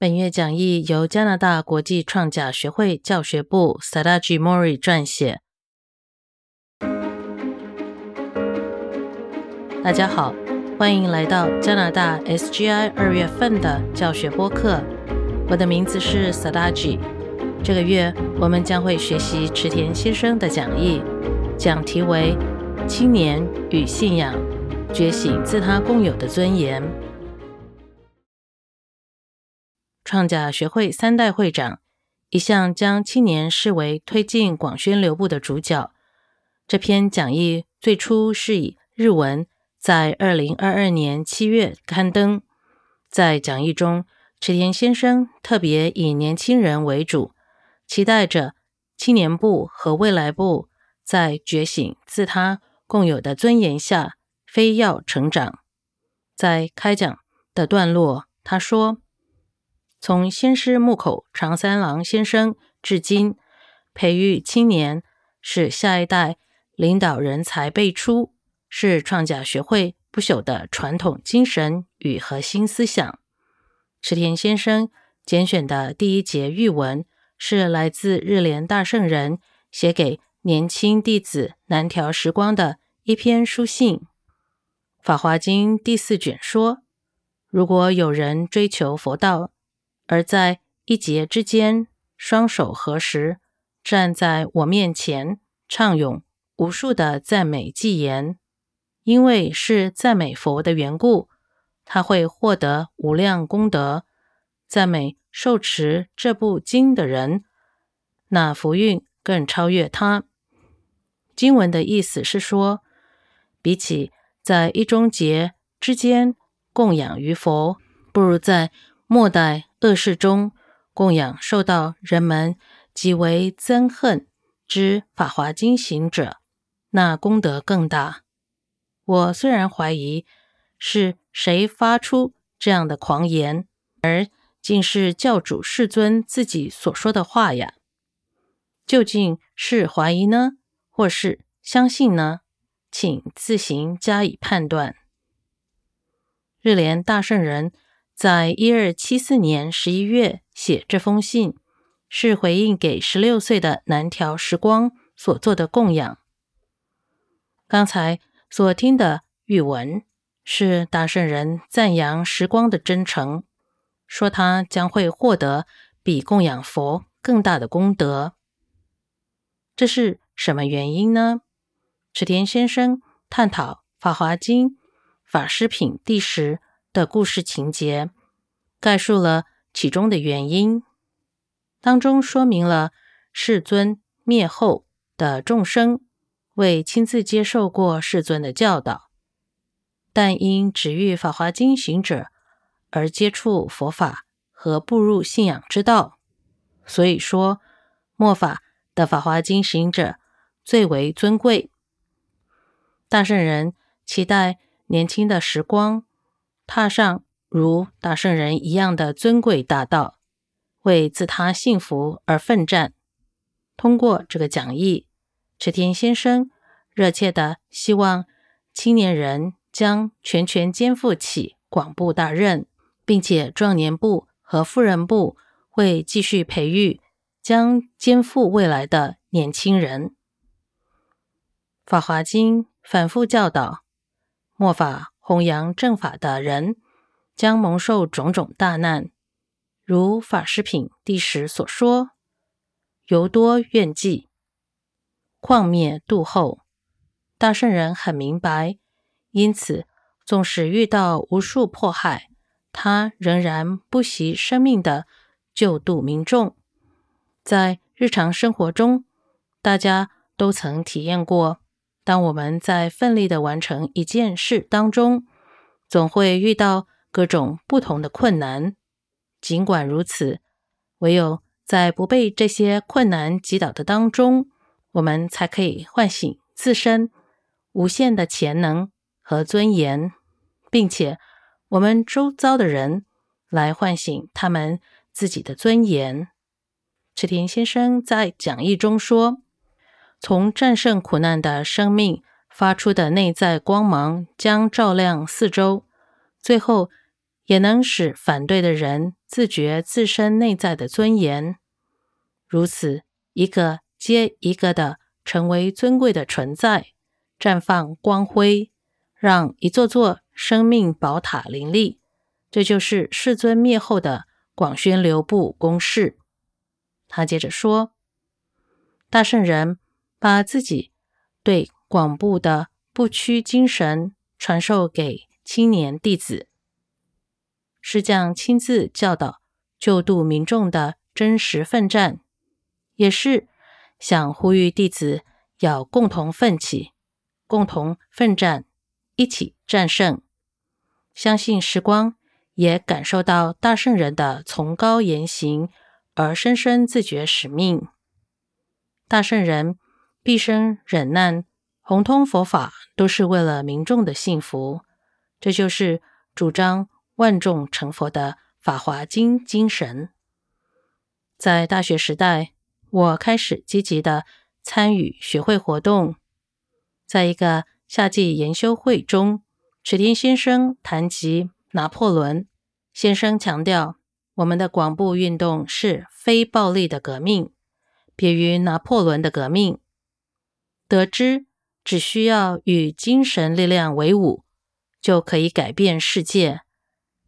本月讲义由加拿大国际创甲学会教学部 Sadaji Mori 撰写。大家好，欢迎来到加拿大 SGI 二月份的教学播客。我的名字是 Sadaji。这个月我们将会学习池田先生的讲义，讲题为《青年与信仰：觉醒自他共有的尊严》。创甲学会三代会长一向将青年视为推进广宣流布的主角。这篇讲义最初是以日文，在二零二二年七月刊登。在讲义中，池田先生特别以年轻人为主，期待着青年部和未来部在觉醒自他共有的尊严下，非要成长。在开讲的段落，他说。从先师木口长三郎先生至今，培育青年，使下一代领导人才辈出，是创甲学会不朽的传统精神与核心思想。池田先生拣选的第一节玉文，是来自日莲大圣人写给年轻弟子南条时光的一篇书信。《法华经》第四卷说：“如果有人追求佛道，”而在一节之间，双手合十，站在我面前，唱咏无数的赞美偈言，因为是赞美佛的缘故，他会获得无量功德。赞美受持这部经的人，那福运更超越他。经文的意思是说，比起在一中节之间供养于佛，不如在末代。恶世中供养受到人们极为憎恨之法华经行者，那功德更大。我虽然怀疑是谁发出这样的狂言，而竟是教主世尊自己所说的话呀？究竟是怀疑呢，或是相信呢？请自行加以判断。日莲大圣人。在一二七四年十一月写这封信，是回应给十六岁的南条时光所做的供养。刚才所听的语文是大圣人赞扬时光的真诚，说他将会获得比供养佛更大的功德。这是什么原因呢？池田先生探讨《法华经·法师品》第十。的故事情节，概述了其中的原因，当中说明了世尊灭后的众生未亲自接受过世尊的教导，但因指遇法华经行者而接触佛法和步入信仰之道，所以说末法的法华经行者最为尊贵。大圣人期待年轻的时光。踏上如大圣人一样的尊贵大道，为自他幸福而奋战。通过这个讲义，池田先生热切的希望青年人将全权肩负起广布大任，并且壮年部和富人部会继续培育将肩负未来的年轻人。法华经反复教导末法。弘扬正法的人将蒙受种种大难，如法师品第十所说：“由多怨忌，旷灭度后。”大圣人很明白，因此纵使遇到无数迫害，他仍然不惜生命的救度民众。在日常生活中，大家都曾体验过。当我们在奋力的完成一件事当中，总会遇到各种不同的困难。尽管如此，唯有在不被这些困难击倒的当中，我们才可以唤醒自身无限的潜能和尊严，并且我们周遭的人来唤醒他们自己的尊严。池田先生在讲义中说。从战胜苦难的生命发出的内在光芒将照亮四周，最后也能使反对的人自觉自身内在的尊严，如此一个接一个的成为尊贵的存在，绽放光辉，让一座座生命宝塔林立。这就是世尊灭后的广宣流布公式。他接着说：“大圣人把自己对广布的不屈精神传授给青年弟子。”是将亲自教导救度民众的真实奋战，也是想呼吁弟子要共同奋起、共同奋战，一起战胜。相信时光也感受到大圣人的崇高言行，而深深自觉使命。大圣人毕生忍难、弘通佛法，都是为了民众的幸福。这就是主张。万众成佛的《法华经》精神，在大学时代，我开始积极的参与学会活动。在一个夏季研修会中，池田先生谈及拿破仑先生强调，我们的广布运动是非暴力的革命，别于拿破仑的革命。得知只需要与精神力量为伍，就可以改变世界。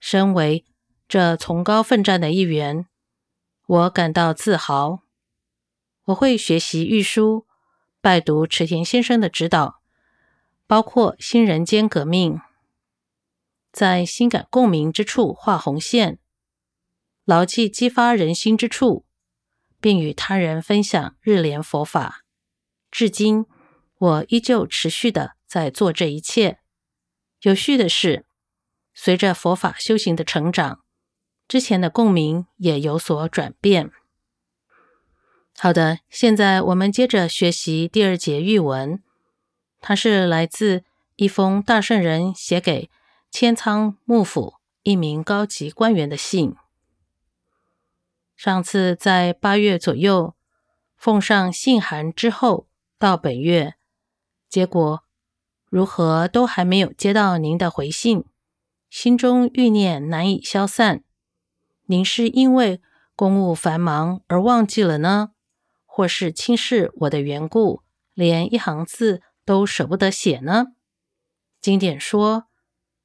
身为这崇高奋战的一员，我感到自豪。我会学习御书，拜读池田先生的指导，包括新人间革命，在心感共鸣之处画红线，牢记激发人心之处，并与他人分享日莲佛法。至今，我依旧持续的在做这一切。有趣的是。随着佛法修行的成长，之前的共鸣也有所转变。好的，现在我们接着学习第二节玉文，它是来自一封大圣人写给千仓幕府一名高级官员的信。上次在八月左右奉上信函之后，到本月，结果如何都还没有接到您的回信。心中欲念难以消散，您是因为公务繁忙而忘记了呢，或是轻视我的缘故，连一行字都舍不得写呢？经典说，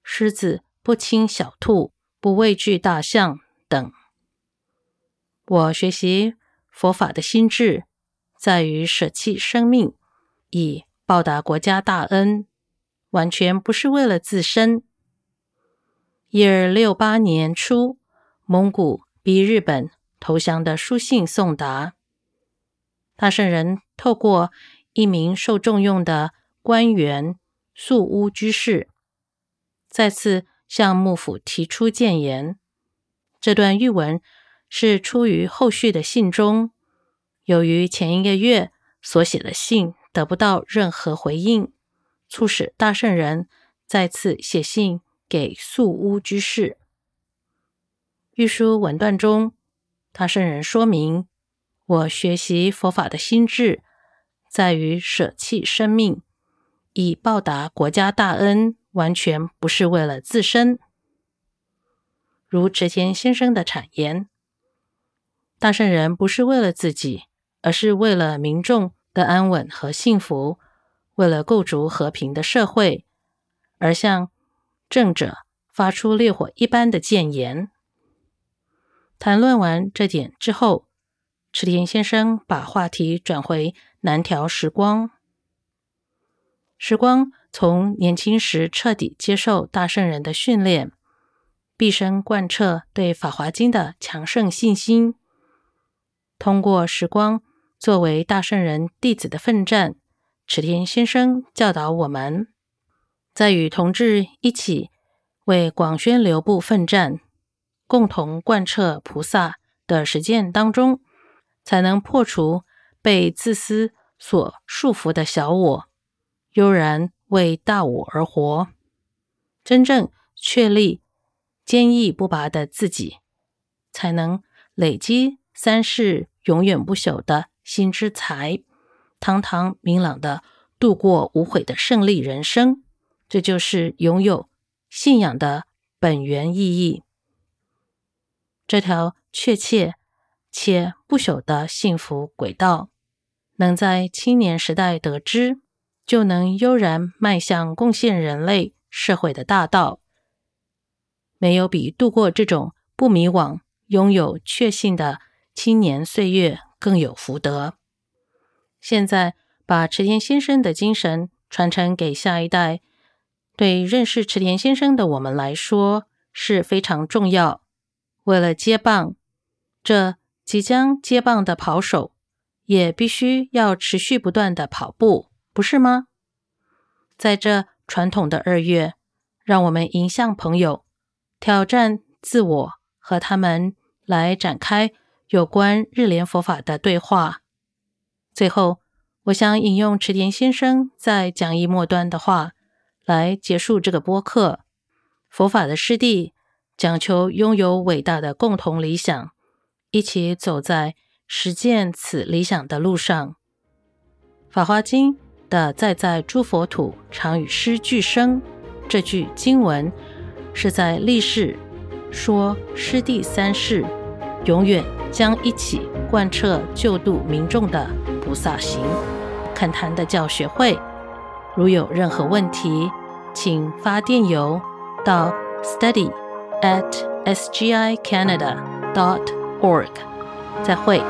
狮子不亲小兔，不畏惧大象等。我学习佛法的心智，在于舍弃生命，以报答国家大恩，完全不是为了自身。一二六八年初，蒙古逼日本投降的书信送达。大圣人透过一名受重用的官员素屋居士，再次向幕府提出谏言。这段谕文是出于后续的信中，由于前一个月所写的信得不到任何回应，促使大圣人再次写信。给素屋居士，玉书文段中，大圣人说明：我学习佛法的心智，在于舍弃生命，以报答国家大恩，完全不是为了自身。如池田先生的阐言，大圣人不是为了自己，而是为了民众的安稳和幸福，为了构筑和平的社会，而向。正者发出烈火一般的谏言。谈论完这点之后，池田先生把话题转回南条时光。时光从年轻时彻底接受大圣人的训练，毕生贯彻对《法华经》的强盛信心。通过时光作为大圣人弟子的奋战，池田先生教导我们。在与同志一起为广宣流布奋战，共同贯彻菩萨的实践当中，才能破除被自私所束缚的小我，悠然为大我而活，真正确立坚毅不拔的自己，才能累积三世永远不朽的心之财，堂堂明朗的度过无悔的胜利人生。这就是拥有信仰的本源意义。这条确切且不朽的幸福轨道，能在青年时代得知，就能悠然迈向贡献人类社会的大道。没有比度过这种不迷惘、拥有确信的青年岁月更有福德。现在，把池田先生的精神传承给下一代，对认识池田先生的我们来说是非常重要。为了接棒，这即将接棒的跑手也必须要持续不断的跑步，不是吗？在这传统的二月，让我们迎向朋友，挑战自我，和他们来展开有关日莲佛法的对话。最后，我想引用池田先生在讲义末端的话，来结束这个播客：佛法的师弟。讲求拥有伟大的共同理想，一起走在实践此理想的路上。《法华经》的“在在诸佛土，常与师俱生”这句经文，是在立誓说师弟三世永远将一起贯彻救度民众的菩萨行。恳谈的教学会，如有任何问题，请发电邮到 study。at sgi canada dot org 再会。